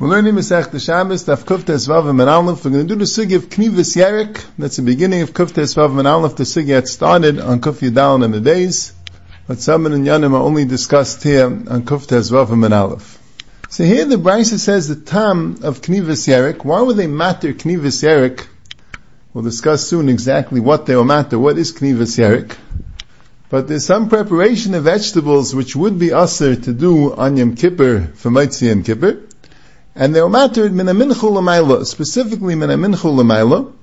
We're learning Masech the Shabbos, Daf Kufta Esvav and Aleph. We're going to do the Sugi of Knivus Yerik. That's the beginning of Kufta Esvav and Aleph. The Sugi had started on Kuf Yudal and the days. But Saman and Yanim are only discussed here on Kufta Esvav and Aleph. So here the Brisa says the Tam of Knivus Yerik. Why would they matter Knivus Yerik? We'll discuss soon exactly what they will matter. What is Knivus Yerik? But there's some preparation of vegetables which would be usher to do on Yom Kippur for Mitzvah Yom Kippur and they were mattered min minchul specifically min minchul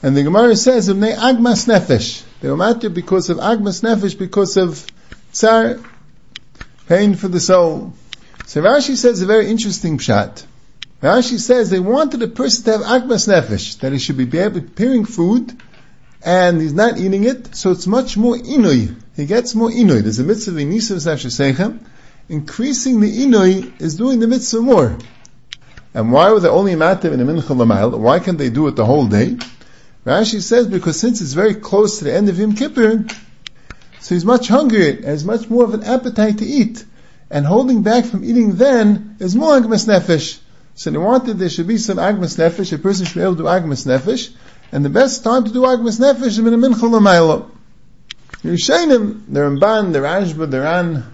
And the Gemara says of agmas nefesh. They were mattered because of agmas nefesh, because of tsar, pain for the soul. So Rashi says a very interesting pshat. Rashi says they wanted a person to have agmas nefesh, that he should be preparing food, and he's not eating it, so it's much more inui. He gets more inui. There's a mitzvah in Nisim Increasing the inui is doing the mitzvah more. And why were they only matter in a mincha l'mayl? Why can't they do it the whole day? Rashi says because since it's very close to the end of Yom Kippur, so he's much hungrier and has much more of an appetite to eat. And holding back from eating then is more agmas nefesh. So they wanted there should be some agmas nefesh, a person should be able to do agmas nefesh, and the best time to do agmas nefesh is in a mincha l'mayl. The Rishonim, the Ramban, the Rashba, the Ran,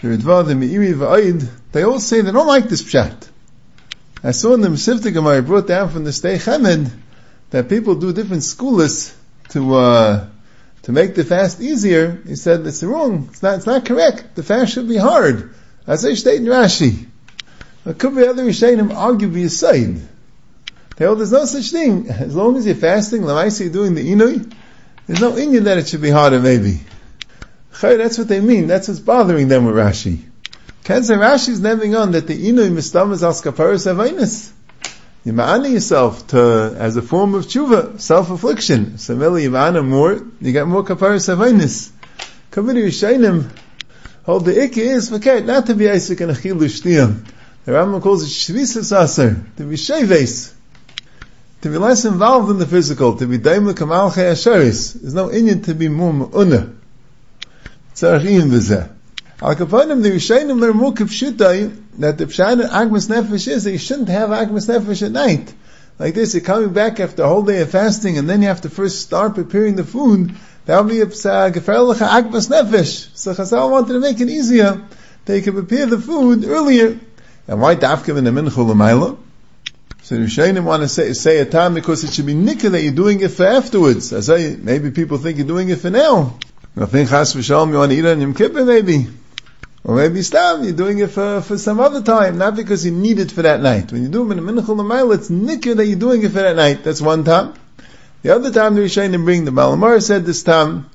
the Ritva, the Meiri, the Oid, they all say they don't like this pshat. I saw in the Mesivta Gemara brought down from the Sdei Chemed that people do different schools to uh, to make the fast easier. He said it's wrong. It's not. It's not correct. The fast should be hard. I state in Rashi. There could be other Rishonim argue be a side. They hold there's no such thing. As long as you're fasting, Lamaisi you're doing the Inui, there's no Indian that it should be harder maybe. That's what they mean. That's what's bothering them with Rashi. Can say Rashi's naming on that the inu mistam is as kaparis avainis. You ma'ana yourself to, as a form of tshuva, self-affliction. So really you ma'ana more, you get more kaparis avainis. Kaviri Yishainim hold the ikki is okay, not to be Isaac and Achilu Shtiyam. The Rambam calls it Shvisas Aser, to be Sheves. To be less involved in the physical, to be Daimla Kamal Chayasharis. There's no Indian to be more Mu'unah. Tzarachim v'zeh. Al kaponim the Rishonim learn kipshutai that the pshat agmas nefesh is that you shouldn't have agmas nefesh at night. Like this, you're coming back after a whole day of fasting, and then you have to first start preparing the food. That would be a agmas nefesh. So Chazal wanted to make it easier that you can prepare the food earlier. And why dafkim in the l'mayla? So the Rishonim want to say, say a time because it should be nikah that you're doing it for afterwards. I say, maybe people think you're doing it for now. I think chas v'shalom you want to eat on Yom Kippur maybe. Or maybe stam, you're doing it for, for some other time, not because you need it for that night. When you do it in minchul mile, it's nikr that you're doing it for that night. That's one time. The other time the Rishonim bring, the Malamar said this time,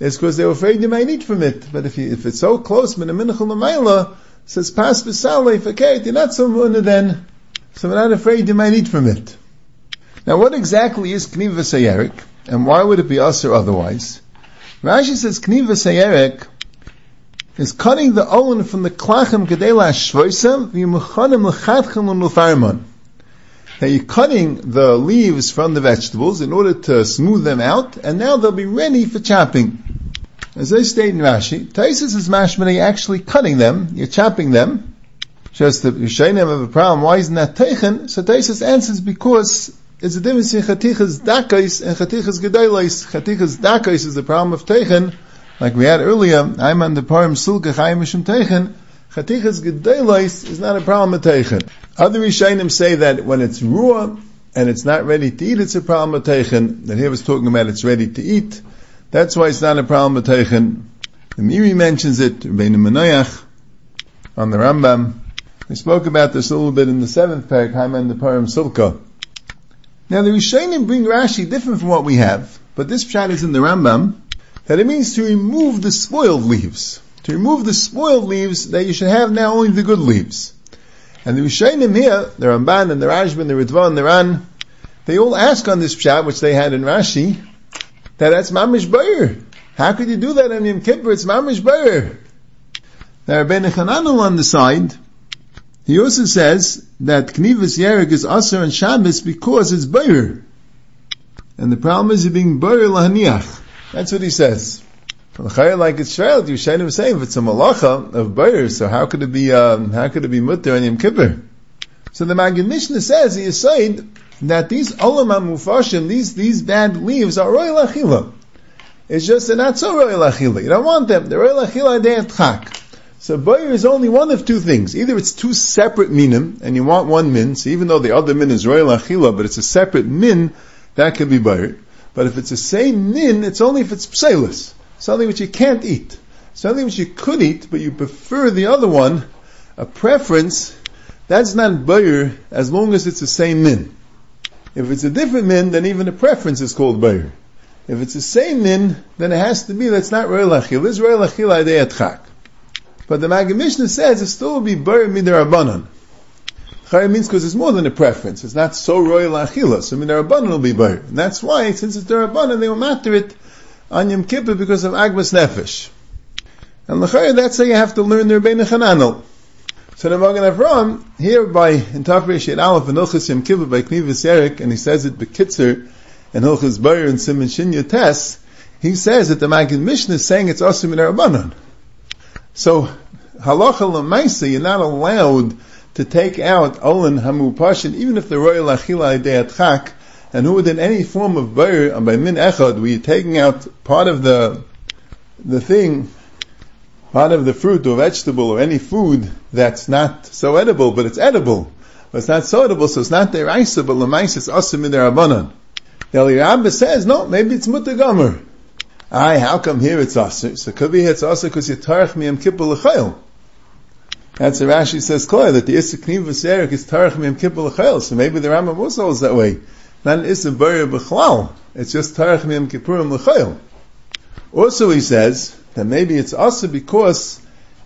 is because they were afraid you might eat from it. But if you, if it's so close, min a mile, uh, says pas b'salei, okay, you're not so munah then, so we're not afraid you might eat from it. Now what exactly is kniva sayerik, and why would it be us or otherwise? Rashi says kniva sayerik, is cutting the olin from the klachim gedela shvoisem v'yimuchanim l'chadchim l'farman. Now you're cutting the leaves from the vegetables in order to smooth them out, and now they'll be ready for chopping. As I state in Rashi, Taisus is mashmani actually cutting them, you're chopping them. Just the Yishayim have a problem, why isn't that teichen? So Taisus answers because it's a difference in chatichas dakais and chatichas gedailis. Chatichas dakais is the problem of teichen, like we had earlier, I'm on the parim sulka chayim teichen, chatichas gedelois is not a problem with teichen. Other Rishayim say that when it's raw and it's not ready to eat, it's a problem with teichen. That here was talking about it's ready to eat. That's why it's not a problem with teichen. The Meiri mentions it, Rabbeinu Manoach, on the Rambam. We spoke about this a little bit in the seventh parak, Haim the Parim Sulka. Now the Rishayim bring Rashi different from what we have, but this pshat is in the Rambam, that it means to remove the spoiled leaves. To remove the spoiled leaves, that you should have now only the good leaves. And the Rishayim here, the Ramban and the and the Ritva and the Ran, they all ask on this pshat, which they had in Rashi, that that's mamish bayer. How could you do that on Yom Kippur? It's mamish bayer. Now Rabbeinu Chananel on the side, he also says that Knivas Yerek is Aser and Shabbos because it's bayer. And the problem is you're being bayer lahaniach. That's what he says. Like it's Shrael, Yushanim was saying, if it's a malacha of Bayer, so how could it be, um, how could it be mutter on Yom Kippur? So the Maggid Mishnah says, he is saying that these olam mufashim, these, these bad leaves are royal achila. It's just they're not so royal achila. You don't want them. They're royal achila, they have tchak. So bayr is only one of two things. Either it's two separate minim, and you want one min, so even though the other min is royal achila, but it's a separate min, that could be bayr. But if it's the same nin, it's only if it's psalus. Something which you can't eat. Something which you could eat, but you prefer the other one, a preference, that's not bayr as long as it's the same min. If it's a different min, then even a preference is called bayr. If it's the same nin, then it has to be that's not royal achil. This royal achil. But the Maggid Mishnah says it still will be bayr midarabanan. Chayr means because it's more than a preference. It's not so royal achila. So midarabanan will be bayr. And that's why, since it's darabanan, they will matter it on Yom Kippur because of Agmas Nefesh. And l'chayr, that's how you have to learn the Rebbeinu Chananel. So the Magen Avram, here by in Tafri Shed Aleph and Hilchas Yom Kippur by Knivis Yerik, and he says it Bekitzer, and Hilchas Bayer and Simon Shinya Tes, he says that the Maggid Mishnah is saying it's Asim in Rabbanon. So, halacha lemaisa, you're not allowed to take out Olin Hamupashin, even if the royal achila chak, and who within any form of Bayer, by min echad, you're taking out part of the, the thing, part of the fruit or vegetable or any food that's not so edible, but it's edible. But it's not so edible, so it's not deraisa, but lemais is asim in their abanan. The Eliyabba says, no, maybe it's mutagomer. Aye, how come here it's asr? So could be it's asr because you tarach miyam kippur l'chayil. That's what Rashi says clear, that the Issa Kniv V'Serik is tarach miyam kippur l'chayil. So maybe the Rambam also is that way. Not an Issa Bayer b'chlal. It's just tarach miyam kippurim l'chayil. Also he says, that maybe it's also because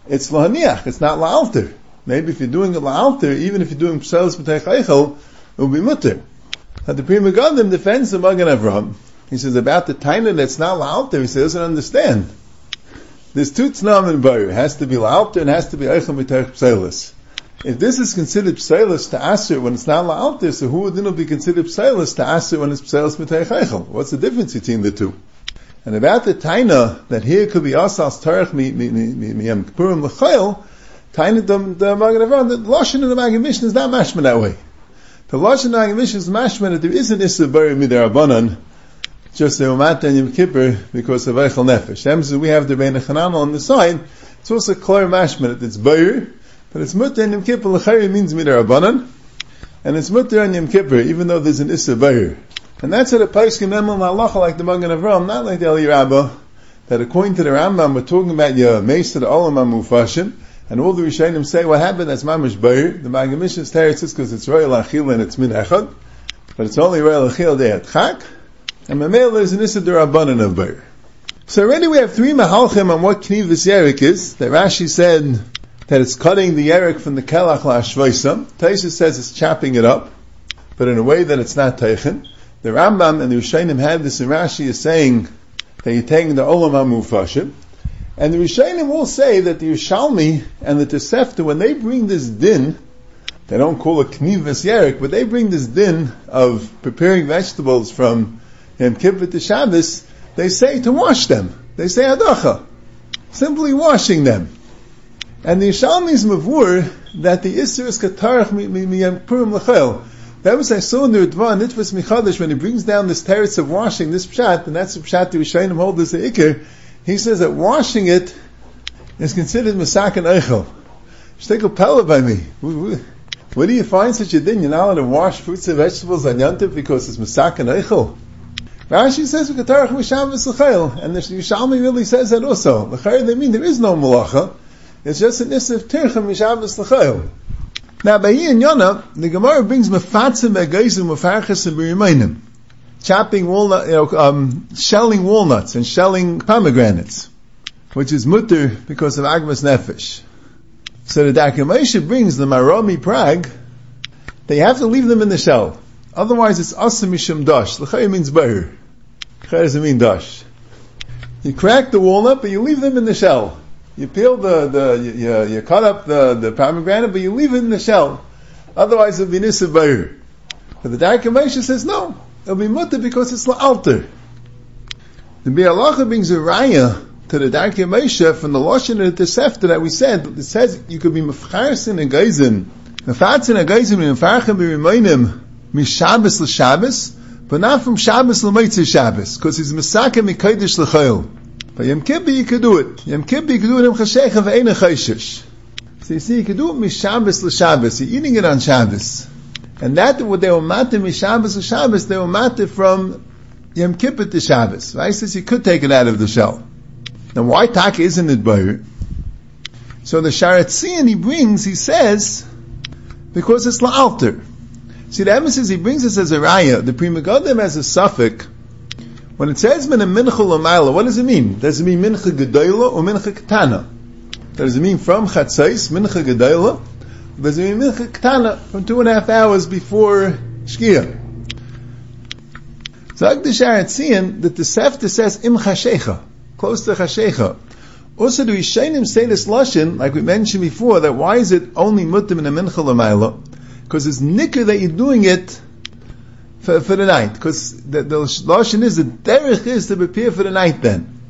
it's lahaniach, it's not la'alter. Maybe if you're doing it la'alter, even if you're doing pselis b'teich eichel, it will be mutter. But the Pri Megadim defends the Magen Avram. He says about the taina that's not la'alter, he says, doesn't understand. There's two tznam in Bayer. It has to be la'alter and has to be eichel b'teich pselis. If this is considered pselis to aser when it's not la'alter, so who would then be considered pselis to aser when it's pselis b'teich eichel? What's the difference between the two? And about the taina that here could be asas tarach mi mi mi mi yom kippurim l'chayil, taina the Magen Avram, the lashon of the Magen Mishnah is not mashman that way. The lashon of the Magen Mishnah is mashman that there is an issa bari midarabanan, just the umat and yom kippur because of eichel nefesh. That we have the Rebbeinu Chananel on the side. It's also clear mashman it's bari, but it's mutter and yom kippur l'chayil means midarabanan, and it's mutter and yom kippur even though there's an issa bari. And that's what a Paiskim Emel Halacha like the Magen Avram, not like the Eli Rabbah, that according to the Rambam, we're talking about your Meis to the Olam HaMufashim, and all the Rishonim say what happened, that's Mamish Bayer. The Magen Mishnah teretz is because it's Royal Achil and it's Min Echad, but it's only Royal Achil Day at Chak, and Mamel is an Issa Durabanan of Bayer. So already we have three Mahalchim on what Knivus Yerik is, that Rashi said that it's cutting the Yerik from the Kelach LaShvaisa. Taisha says it's chopping it up, but in a way that it's not Teichen. The Rambam and the Rishonim had this in Rashi is saying that you're taking the Olam HaMufashim, and the Rishonim will say that the Yerushalmi and the Tosefta, when they bring this din, they don't call it Knivas Yerik, but they bring this din of preparing vegetables from Yom Kippur to Shabbos, they say to wash them. They say Adacha. Simply washing them. And the Yishalmi's Mavur, that the Isser is Katarach Miyam Purim Lachel, that was I saw in the Ritva, Nitvis Michadish, when he brings down this teretz of washing, this pshat, and that's the pshat the Rishayim hold as the Iker, he says that washing it is considered Masak and Eichel. Take a pella by me. Where do you find such a thing? You're not allowed to wash fruits and vegetables on Yantiv because it's Masak and Eichel. Rashi says V'katarach Mishav V'sachayil, and the Yishalmi really says that also. L'chayr, they mean there is no malacha, it's just an Isif Tircha Mishav V'sachayil. Now, by here in Yonah, the Gemara brings mefatzim mefarchas and b'rimainim, chopping walnut, you know, um, shelling walnuts and shelling pomegranates, which is mutter because of agmas nefesh. So the Darkei Moshe brings the marami prag, they have to leave them in the shell. Otherwise, it's asamishim dash. L'chayim means beir. L'chayim doesn't mean dash. You crack the walnut, but you leave them in the shell. You peel the, the you, you, cut up the, the pomegranate, but you leave it in the shell. Otherwise it'll be nisa bayir. But the Darkei Moshe says no. It'll be mutter because it's la'alter. The Biur Halacha brings a raya to the Darkei Moshe from the Lashon and the Sefta that we said. It says you could be mefcharsin and geizin Mefatzin agayzim mefarchem b'rimoinim mishabes l'shabes, but not from Shabbos l'moitzi Shabbos, because he's misake mikodesh l'chayil. But Yom Kippur you could do it. Yom Kippur you could do it in chashecha v'eina chayshish. So you see, you could do it mishabes l'shabes. You're eating it on Shabbos. And that, what they were matir mishabes l'shabes, they were matir from Yom Kippur to Shabbos. Right? Says you could take it out of the shell. Now why taka isn't it boyer? So the Shaar HaTziyun he brings, he says, because it's la'alter. See, the emphasis he brings us as a raya, the Pri Megadim as a suffix, when it says min a mincha what does it mean? Does it mean mincha gedoyla or mincha ketana? Does it mean from chatzais, mincha gedoyla? Does it mean mincha ketana, from two and a half hours before shkia? Zag the Shaar HaTziyun that the Sefta says im chashecha, close to chashecha. Also, do Yishainim say this lashon, like we mentioned before, that why is it only mutim in a mincha? Because it's nicker that you're doing it for, for the night. Because the, the lashon is the derech is to prepare for the night. Then,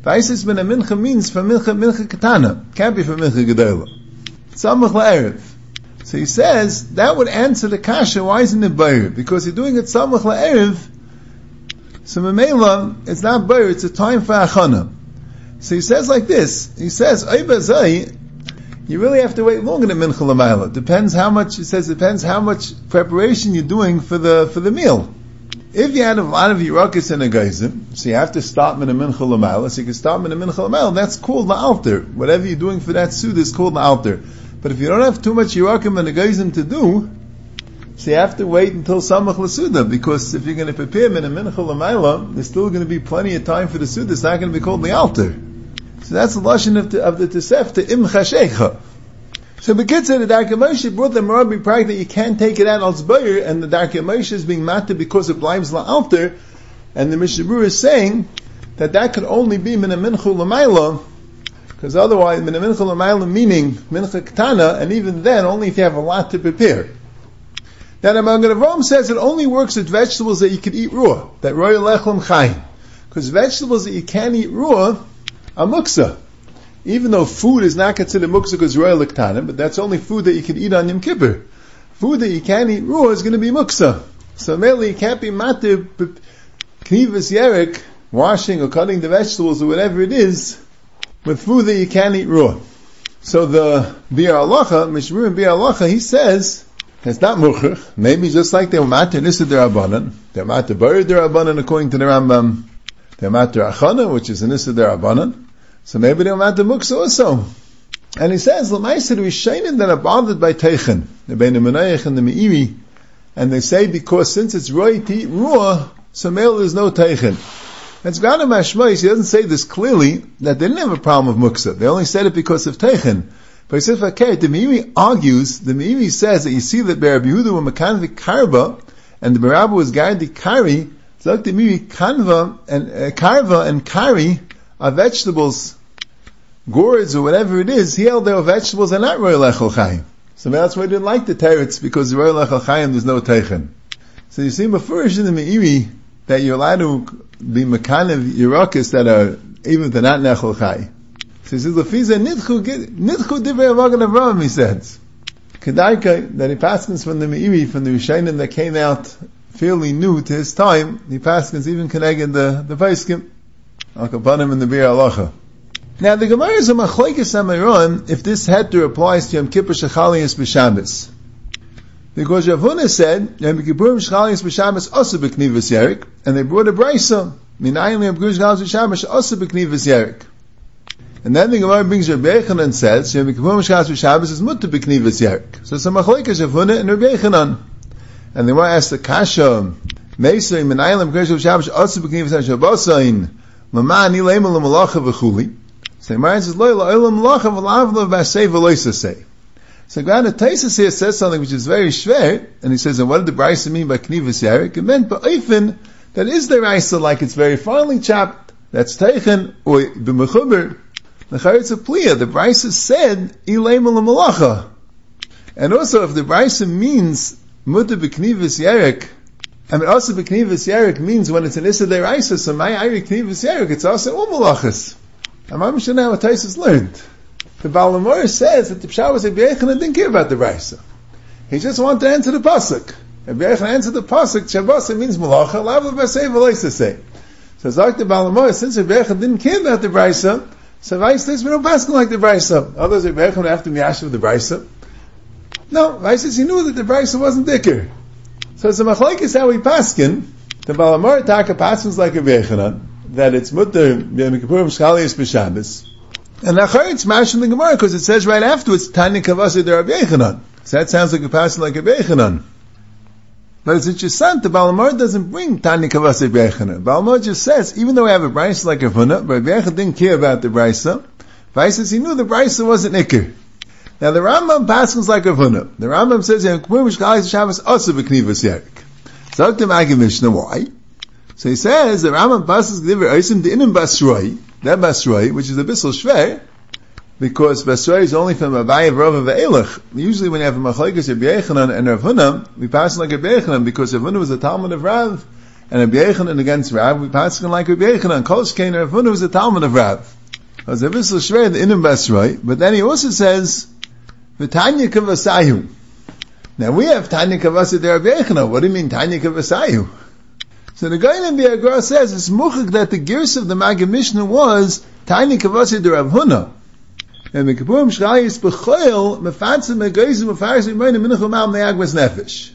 vaisis ben a mincha means for mincha mincha katana, can't be for mincha gedola. Samach la'erev. So he says that would answer the kasha. Why isn't it bayir? Because you're doing it samach la'erev. So memela, it's not bayir. It's a time for achana. So he says like this. He says, you really have to wait longer than mincha l'mayla. Depends how much, it says, depends how much preparation you're doing for the, for the meal. If you had a lot of yirakis and a geizim, so you have to stop in a mincha l'mayla, so you can stop in a mincha l'mayla, that's called the altar. Whatever you're doing for that suit is called the altar. But if you don't have too much yirakim and a geizim to do, so you have to wait until Samach Lasuda, because if you're going to prepare in mincha l'mayla, there's still going to be plenty of time for the suda, it's not going to be called the altar. So that's the lashon of the, of the Tosefta im chashecha. So Bekitzer, the Darkei Moshe brought the Marabi practice that you can't take it out al and the Darkei Moshe is being matter because it blimes la'alter, and the Mishabur is saying that that could only be min minchu l'mayla, because otherwise min minchu l'mayla meaning mincha ktana, and even then only if you have a lot to prepare. Now the Magen Avraham says it only works with vegetables that you can eat raw, that royal lechem chayim. Because vegetables that you can't eat raw, a muksa. Even though food is not considered muksa because royal liktanim, but that's only food that you can eat on Yom Kippur. Food that you can't eat raw is going to be muksa. So mainly you can't be matir knivas yerik, washing or cutting the vegetables or whatever it is, with food that you can't eat raw. So the Biur Halacha, Mishmur Biur Halacha, he says, it's not muchach. Maybe just like they were matir nisa derabanan, they're matir bar derabanan according to the Rambam. They're matir achana, which is an nisa derabanan. So maybe they'll add the muksa also. And he says, Lamaisa, we shainim that are bothered by Teichen, the Bein Menayach and the Meiri, and they say because since it's roy raw, so male there's no Teichen. It's Gana Mashmois, he doesn't say this clearly, that they didn't have a problem with muksa. They only said it because of Teichen. But he says, okay, the Meiri argues, the Meiri says that you see that Rabbi Yehuda were Mekanvik Karba, and the Barabba was Gardi Kari, so like the Meiri Kanva and uh, Karva and Kari are vegetables, gourds or whatever it is, he held their vegetables are not royal echel chayim. So that's why he didn't like the teretz, because royal echel chayim there's no teichen. So you see mafurish in the Meiri that you're allowed to be makan of yirakis that are even if they're not nechel chay. So he says, Lefiza nidchu nidchu divrei avagan Avraham, he says. Kedaika, that he passes from the Meiri, from the Rishainim that came out fairly new to his time, he passes even connected the, the Akapanim in the Biur Halacha. Now the Gemara is a machlekes amiron if this heter applies to Yom Kippur Shechalias b'Shabbos. Because Yavuna said Yom Kippur Shechalias b'Shabbos also b'knivas yerik, and they brought a brisa minayin Yom Kippur Shechalias b'Shabbos also b'knivas yerik. And then the Gemara brings Rabbi Yechanan and says Yom Kippur Shechalias b'Shabbos is mutter b'knivas yerik. So it's a machlekes Yavuna and Rabbi Yechanan. And the Gemara asks the kasha Meisay minayin Yom Kippur Shechalias b'Shabbos also b'knivas yerik. Lama ani lema l'malacha v'chuli. So Gemara says, lo la'olam malacha v'lavla v'asei v'loisa say. So Gran Taisus here says something which is very shver, and he says, and what did the Brisa mean by knivus yarik? It meant ba'ifin, that is the Raisa like it's very finely chopped, that's teichen, or b'mechuber, the charitz of pliya, the Brisa said, ilema l'malacha. And also, if the Brisa means mutter b'knivus yarik, I mean, also b'knivus yerik means when it's an issa deraisa, so my ayri knivus yerik, it's also all malachas. I'm not sure what Taisus learned. The Baal HaMaor says that the Pshah was a Yechanan didn't care about the Raisa. He just wanted to answer the pasuk. Rabbi Yechon answered the pasuk. Shabbos means malacha. Lav v'leis say. So Zak the Baal HaMaor, since Rabbi didn't care about the brisa, so Vais says we don't pass like the brisa. Others Rabbi to be with the brisa. No, Vais says he knew that the brisa wasn't dicker. So it's a machlekes how we paskin. The Baal HaMaor Taka passes like a Yechanan, that it's mutter Yom Kippurim Shchalias B'Shabbos. And Achar it's mashing the Gemara because it says right afterwards Tanya Kavasi der Yechanan. So that sounds like a passing like a Yechanan. But it's interesting, the Baal HaMaor doesn't bring Tanya Kavasi Yechanan. Baal HaMaor just says, even though we have a Brisa like a Huna, but Rabbi didn't care about the Brisa, Vice says he knew the Brisa wasn't Iker. Now the Rambam passes like a Huna. The Rambam says, Yerik. Sagt dem Agi Mishnah, why? So he says, the Rambam passes Gdiver Eisim the Inim Basroi, that Basroi, which is a Bissel Shver, because Basroi is only from Abaye, Rav, and Ve'elach. Usually when you have a Rabbi Yechanan and Rav Huna, we pass like a Yechanan, because Rav Huna was a Talmud of Rav, and Rabbi Yechanan against Rav, we pass like Rabbi Yechanan. Kol Shkein Rav Huna was a Talmud of Rav. As a Bissel Shver, the Inim Basroi, but then he also says, V'tanya Kavasayu. Now we have Tanya Kavasa der Rabbi What do you mean Tanya Kavasayu? So the guy in the says it's muchik that the gears of the Maggid Mishnah was Tanya Kavasa der Rav Huna. And the Kippurim Shchayis B'choil Mefatzim Megoizim Mefarsim Meina Minachum Mal Me'agmas Nefesh.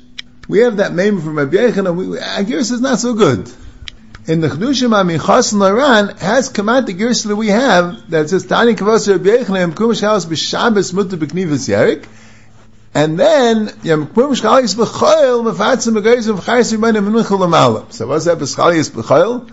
We have that name from Rabbi Yechon, our gears is not so good. In the Chedushim Amichas Laran has come out the gears that we have that says Tanya Kavasa Rabbi Yechon Kippurim Shchayis B'Shabbos Mutter B'Knivas Yerik and then Yom Kippur Mishchalis B'Choil Mefatzim Begoyzim V'Chayis Yimene Menuchel L'Malam. So what's that B'Chalis B'Choil?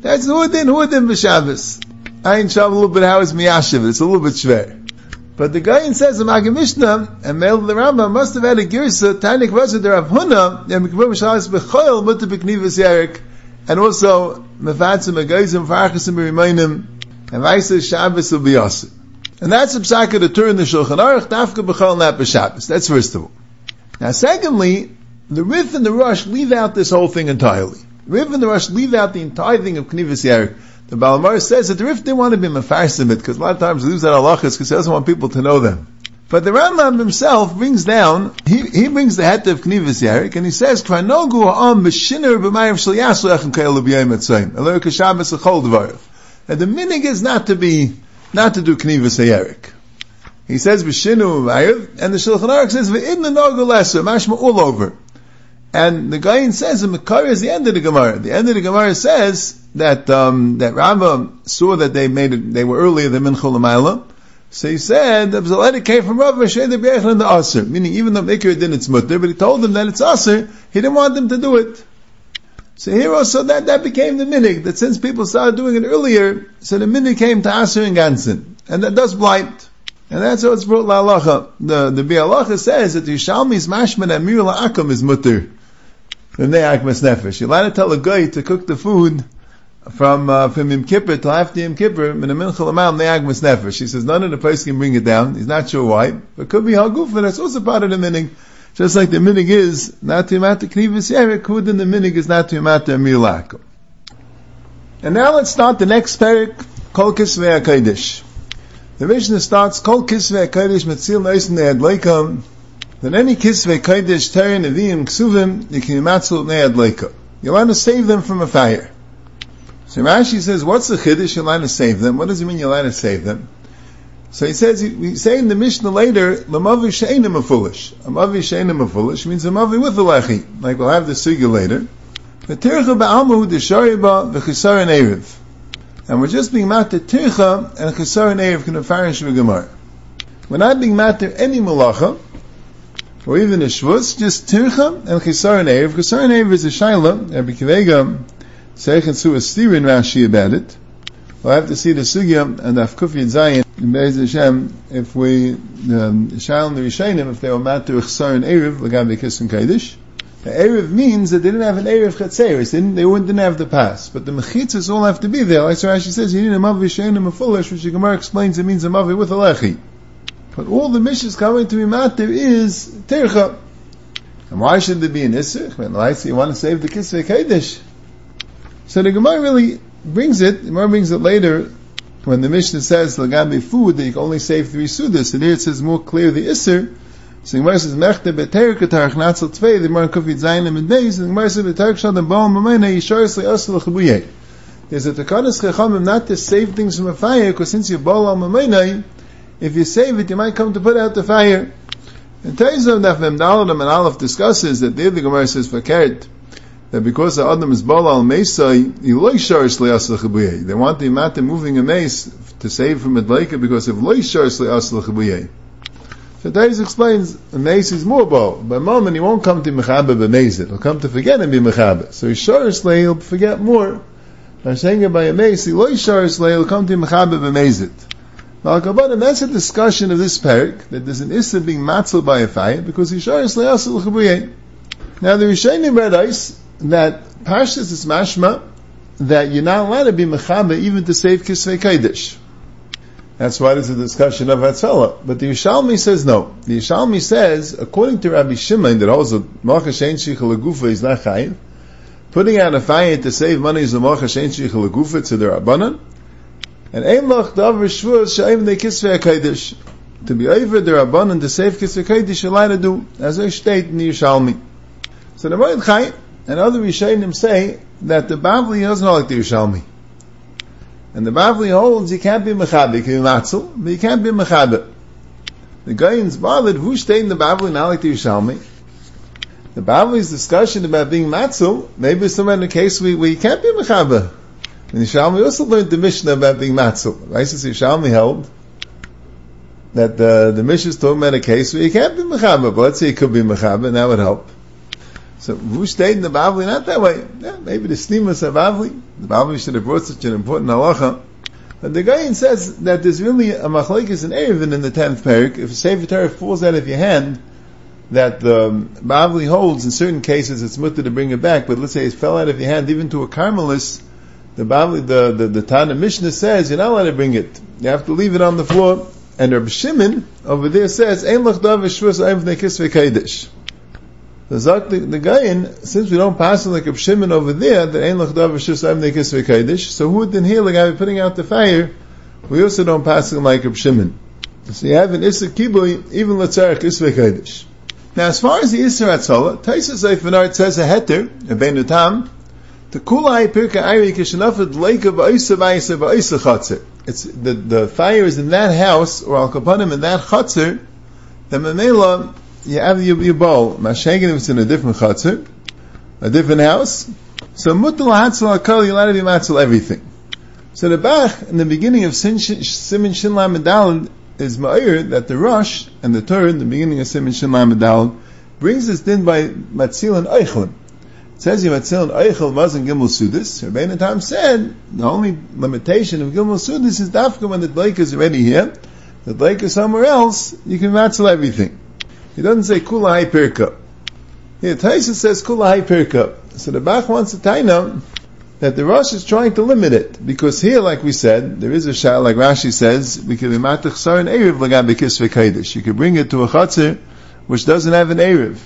That's Huadin Huadin B'Shabbos. Ein Shav a little bit how is Miyashiv. It's a little bit shver. But the guy says the Maggid Mishnah and Mel the Rambam must have had a Vasa der Rav Huna Yom Kippur Mishchalis B'Choil Mutter B'Knivas Yerik and also Mefatzim Begoyzim V'Chayis Yimene and Vaisa Shabbos will be Yosef. And that's the psaka to turn the Shulchan Aruch, Dafka B'chol Nat B'Shabbos. That's first of all. Now secondly, the Rif and the Rush leave out this whole thing entirely. Rif and the Rush leave out the entire thing of Knivas Yerik. The Baal HaMaor says that the Rif didn't want to be Mefarsim it, because a lot of times he leaves out halachas because he doesn't want people to know them. But the Rambam himself brings down, he, he brings the head of Knivas Yerik, and he says, Kvanogu ha'am b'shinner b'mayim shal yaslu echem ke'elu b'yayim etzayim. Alor k'shabbos l'chol dvarav. And the minig is not to be not to do knivas hayerik. He says b'shinu ma'ayiv, and the Shulchan Aruch says v'idna nogu lesser, mashma all over. And the Gayin says the Makar is the end of the Gemara. The end of the Gemara says that um, that Rava saw that they made it, they were earlier than Minchul Amayla. So he said that Zaledi came from Rav Mashay the Be'echel and the Aser, meaning even though Mikir didn't it's mutter, but he told them that it's Aser, he didn't want them to do it. So here also that, that became the minig, that since people started doing it earlier, so the minig came to Aser and Gansen. And that does blight. And that's how it's brought la'alacha. The, the Biur Halacha says that Yishalmi's mashman amir la'akum is mutter. You're allowed to tell a guy to cook the food from uh, from Yom Kippur till after Yom Kippur, min a minchel amam ne'agmas nefesh. He says none of the place can bring it down. He's not sure why, but could be haguf, and that's also part of the minig. Just like the minig is not to yamata knivus yerik, then the minig is not to yamata amir And now let's start the next parak, kol kisvei HaKadosh. The Mishnah starts, kol kisvei HaKadosh metzil noisen ne'ad leikam, then any kisvei kodesh terin avim ksuvim, you can yimatzil ne'ad leika. You want to save them from a fire. So Rashi says, what's the chiddush? You're allowed to save them. What does it mean you're allowed to save them? So he says, we say in the Mishnah later, Lamavi she'enim a foolish. A mavi she'enim a foolish means a with the lechi. Like we'll have the sugya later. And we're just being matter tircha and chisaran erev can afarish v'gemar. We're not being matter any malacha, or even a shvus, just tircha and chisaran erev. Chisaran erev is a shaila, Rabbi Kivega, Seichet Su is steering Rashi about it. We'll have to see the sugya and the Afkuf Zayin in Be'ez Hashem, if we, um, Shal and the Rishayim, if they were mat to Chsar and Erev, Lagabi Kiss and Kaidish, the Erev means that they didn't have an Erev Chatzeris, they didn't, they didn't have the pass, but the Mechitzas all have to be there. Like Rashi says, you need a Mavi Shayim a Fulish, which the Gemara explains it means a Mavi with a Lechi. But all the missions coming to be matter is Tircha. And why should there be an Isser? You want to save the Kisvei Kaidish. So the Gemara really brings it, the Gemara brings it later, when the Mishnah says Lagabi food that you can only save three sudas, and here it says more clear the Isser, So the Gemara says, Mechte beter ketarach natzel tvei, the Gemara kufit zayin and beis, the Gemara says, beter kshad and baal mamena, yisharis li asal l'chabuyeh. There's a takanas chachamim not to save things from a fire, because since you're baal al if you save it, you might come to put out the fire. And Taizam Daf Mem Dalet and Aleph discusses that there the Gemara says, Fakert, that because the Adam is Baal al Mesai, they want the Imata moving a mace to save from Adlaika because of Loishar Sli So Daiz explains, a mace is more Baal. By moment, he won't come to Mechabe b'mezit. He'll come to forget and be Mechabe. So Yishar Sli, he'll forget more. By saying it by a mace, Loishar Sli, he'll come to Mechabe b'mezit. Now, that's a discussion of this parak, that there's an issa being matzel by a fire, because Yishar Sli Asal Now, the Rishonim read ice, that Parshas is mashma that you're not allowed to be mechabe even to save kisvei kodesh. That's why there's a discussion of Hatzalah. But the Yishalmi says no. The Yishalmi says, according to Rabbi Shimon, that also Malcha Shein Shicha Lagufa is not chayiv, putting out a fire to save money is a Malcha Shein Shicha Lagufa to the Rabbanan, and Ein Lach Davar Shvuz Sha'im De Kisvei HaKadosh. To be over the Rabbanan to save Kisvei HaKadosh, you're allowed to do, as I state in the Yishalmi. So the Moed Chayim, and other Rishonim say that the Bavli doesn't hold like the Yerushalmi. And the Bavli holds you can't be Mechabe, you can be Matzel, but you can't be Mechabe. The Goyin's bothered, who stayed in the Bavli not like the Yerushalmi? The Bavli's discussion about being Matzel, maybe somewhere in the case where, you can't be Mechabe. And Yerushalmi also learned the Mishnah about being Matzel. Right? Since Yerushalmi held that the, the Mishnah is talking about a case where you can't be Mechabe, but let's say you could be Mechabe, and that would help. So who stayed in the Bavli? Not that way. Yeah, maybe the Snimas of Bavli. The Bavli should have brought such an important halacha. But the Gayan says that there's really a machlekes and erevin in the tenth parak. If a sefer Torah falls out of your hand, that the Bavli holds in certain cases it's mutter to bring it back. But let's say it fell out of your hand, even to a Carmelist, the Bavli, the the, the Tana Mishnah says you're not allowed to bring it. You have to leave it on the floor. And Rabbi Shimon over there says, "Ein lach dav shvus aim v'nei the Zak the, the Gayin, since we don't pass like a Shimon over there, that ain't lachdav v'shusayim nekis v'kaidish, so who didn't hear the guy putting out the fire, we also don't pass it like a Shimon. So you have an Issa Kibui, even Latzarech is v'kaidish. Now as far as the Issa Atzola, Taisa Seifenart says a heter, a ben tam, the kulai pirka ayri kishanafet lake of Isa v'Isa v'Isa chatzir. It's, the, the fire is in that house, or al kapanim in that chatzir, the memela you have your, your bowl. Mashagin if it's in a different chutzner, a different house. So mutal hatzal akal, you're allowed to be matzal everything. So the Bach, in the beginning of Simin Shin Lamed is Ma'ir, that the Rosh and the Torah, in the beginning of Simin Shin brings this din by Matzil and Eichel. It says here Matzil and Eichel wasn't Gimel Sudis. Rabbeinu Tam said, the only limitation of Gimel Sudis is Dafka when the Blake is already here, the Blake is somewhere else, you can Matzil everything. He doesn't say kula hai pirka. Here, Taisa says kula hai pirka. So the Bach wants to now that the Rosh is trying to limit it because here, like we said, there is a shah, like Rashi says, we can be matach sar and erev lagam bekis. You can bring it to a chatzir which doesn't have an erev.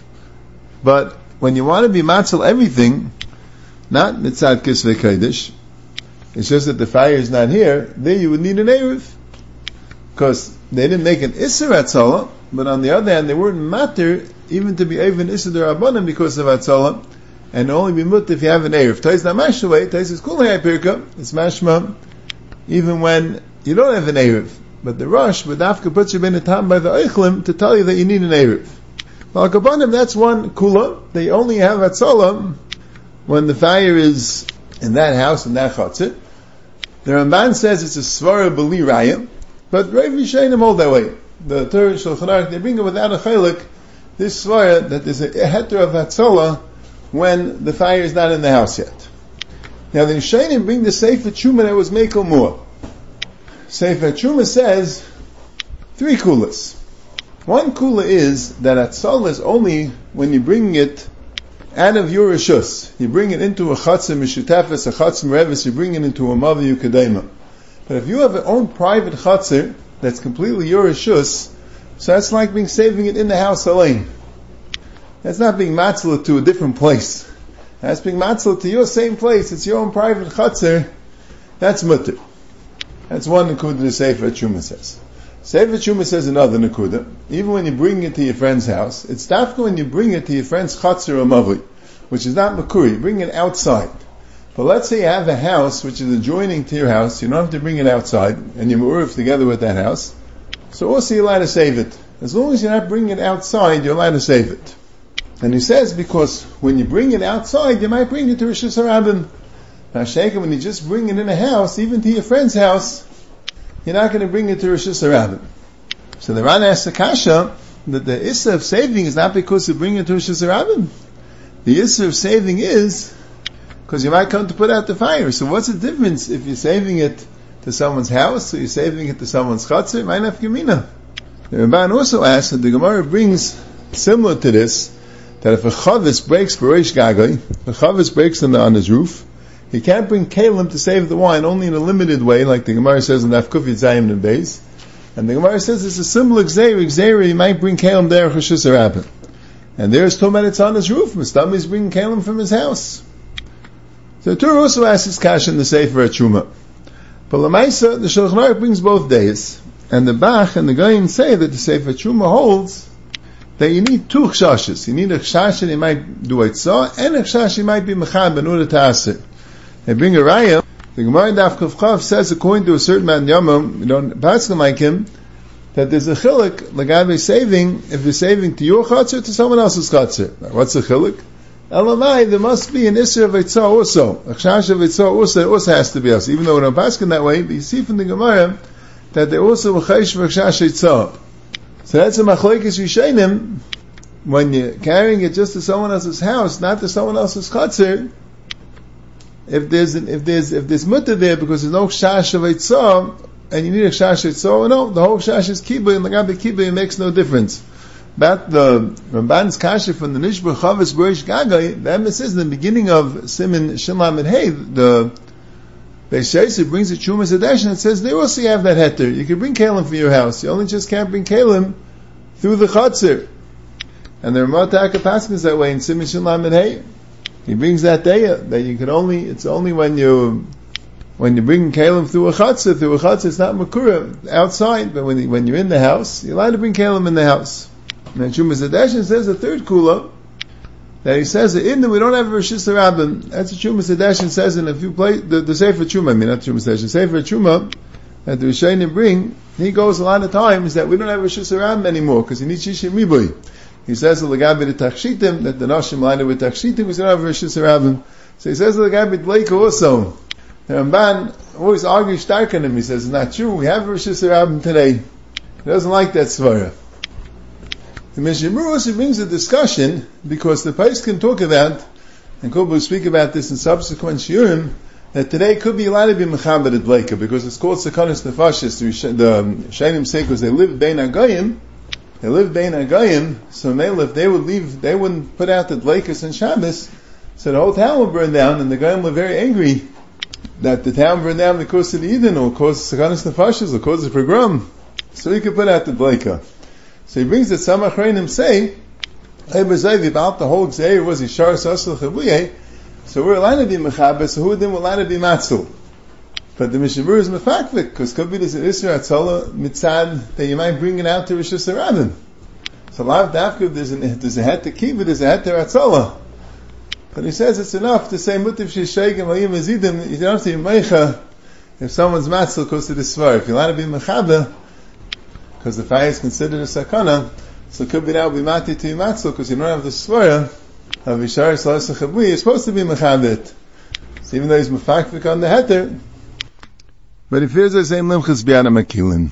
But when you want to be matzel everything, not mitzad kis v'kaidish, it's just that the fire is not here, there you would need an erev. Because they didn't make an Isser Atzalah, but on the other hand, they weren't matter even to be even Isser Darabanan because of Atzalah, and only be mut if you have an Erev. Tais not mashaway, Tais is cool Pirka, it's mashma, even when you don't have an Erev. But the rush with Afka puts you in a time by the Eichlim to tell you that you need an Erev. Well, Kabbanim, that's one kula. They only have Atzalah when the fire is in that house, in that chatzit. The Ramban says it's a svara beli raya, but Rav Yishayim hold that way. The Torah Shulchan Aruch, they bring it without a chaylik, this svara that there's a heter of Hatzola when the fire is not in the house yet. Now the Yishayim bring the Sefer Chuma that was Mekel Moor. Sefer Chuma says three kulas. One kula is that Hatzola is only when you bring it out of your rishus. You bring it into a chatzim mishutafes, a chatzim revis, you bring it into a mavi yukadema. But if you have your own private chatzir that's completely your ishus, so that's like being saving it in the house alone. That's not being matzlah to a different place. That's being matzlah to your same place. It's your own private chatzir. That's mutter. That's one to the Sefer Chuma says. Sefer Truma says another Nakuda. Even when you bring it to your friend's house, it's dafka when you bring it to your friend's chatzir or mavli, which is not makuri. You bring it outside. But let's say you have a house which is adjoining to your house. You don't have to bring it outside, and you're together with that house. So also you're allowed to save it. As long as you're not bringing it outside, you're allowed to save it. And he says because when you bring it outside, you might bring it to Rosh Hashanah. Now, Shaker, when you just bring it in a house, even to your friend's house, you're not going to bring it to Rosh Hashanah. So the Ran asks the Kasha that the Issa of saving is not because you bring it to Rosh Hashanah. The Issa of saving is because you might come to put out the fire. So what's the difference if you're saving it to someone's house or you're saving it to someone's chatzir? Might have gemina. The Ramban also asks that the Gemara brings similar to this that if a chavis breaks Barish Gagai, the chavis breaks on, the, on his roof, he can't bring kalim to save the wine only in a limited way, like the Gemara says in Afkuf Yitzayim and Beis. And the Gemara says it's a similar Gzeir, Gzeir, he might bring kalim there, Chashus Rabbin. And there's Tomet, it's on his roof, Mustami is bringing kalim from his house. The Torah also asks his kash in the Sefer at Truma. But Lamaisa, the Shulchan Aruch brings both days. And the Bach and the Goyim say that the Sefer Truma holds that you need two chshashes. You need a chshash that you might do it so, and a chshash you might be mechab in order to ask They bring a raya. The Gemara in Daf says, according to a certain man Yomam, you don't pass like him, that there's a chilik, like I be saving, if you're saving to your chatzir, to someone else's chatzir. What's the chilik? Elamai, there must be an Isser of Eitzah also. A Chash of Eitzah also, also has to be us. Even though we don't pass in that way, but you see from the Gemara, that they also were Chash for Chash Eitzah. So that's a machlekes Yishainim, when you're carrying it just to someone else's house, not to someone else's chutzir, if there's an, if there's if there's mutter there because there's no shash of itzah, and you need a shash itzah, no, the whole shash is kibbutz, and the gabi kibbutz makes no difference. But the Ramban's kasha from the Nishba Chavis Berish Gagai, the emphasis in the beginning of Simon Shilam and Hey, the Beishaisa brings a Chuma Zadesh and it says they also have that heter. You can bring Kalim for your house. You only just can't bring Kalim through the Chatzir. And the Ramotaka Paskin is that way in Simon Shalom and Hey. He brings that day that you can only, it's only when you, when you bring Kalim through a Chatzir, through a Chatzir, it's not Makura, outside, but when, when you're in the house, you're allowed to bring Kalim in the house. And then Chuma Zadesh says the third Kula, that he says that in the we don't have a Rishis Rabbim. That's what Chuma Sedeshin says in a few places, the, the Sefer Chuma, I mean not Chuma Sedeshin, Sefer Chuma, that the Rishayim bring, he goes a lot of times that we don't have a Rishis Rabbim anymore, because he needs Shishim Ribui. He says the Lagabi the Tachshitim, that the Nashim line with Tachshitim, because we don't have Rishis Rabbim. So he says the Lagabi Dleika also. The Ramban always argues stark on him, he says, it's not true, we have a Rishis Rabbim today. He doesn't like that Svara. The Mishnah also brings a discussion because the Pais can talk about, and Kobe will speak about this in subsequent shiurim, that today could be allowed to be mechaber at Bleka because it's called Sakanis Nefashis. The Shainim um, say because they live Bein Agayim, they live Bein Agayim, so if they would leave, they wouldn't put out the Blekas and Shabbos, so the whole town would burn down, and the Goyim were very angry that the town burned down because of the Eden, or cause Sakanis Nefashis, or cause of pogrom. So he could put out the Bleka. So he brings that some Achreinim say, about the whole Gzeir was Yishar Sasal Chavuyeh, so we're allowed to be Mechaber, so who then will allowed to be Matzul? But the Mishabur is Mefakvik, because could be this Isra Atzola Mitzad, that you might bring it out to Rosh Hashanah. So Lav Dafka, there's, an, there's a het to keep it, there's a het to Atzola. But he says it's enough to say Mutiv Shishayim Alayim Azidim, you don't have to be Meicha, if someone's Matzul because of the Svar. If you're allowed to be Mechaber, because the fire is considered a sakana, so it could be now be mati to matzil because you don't have the svara of Ishar Salasa Chabui, you're supposed to be mechabit. So even though he's mefakvik on the heter, but he fears the same limchas biyana makilin.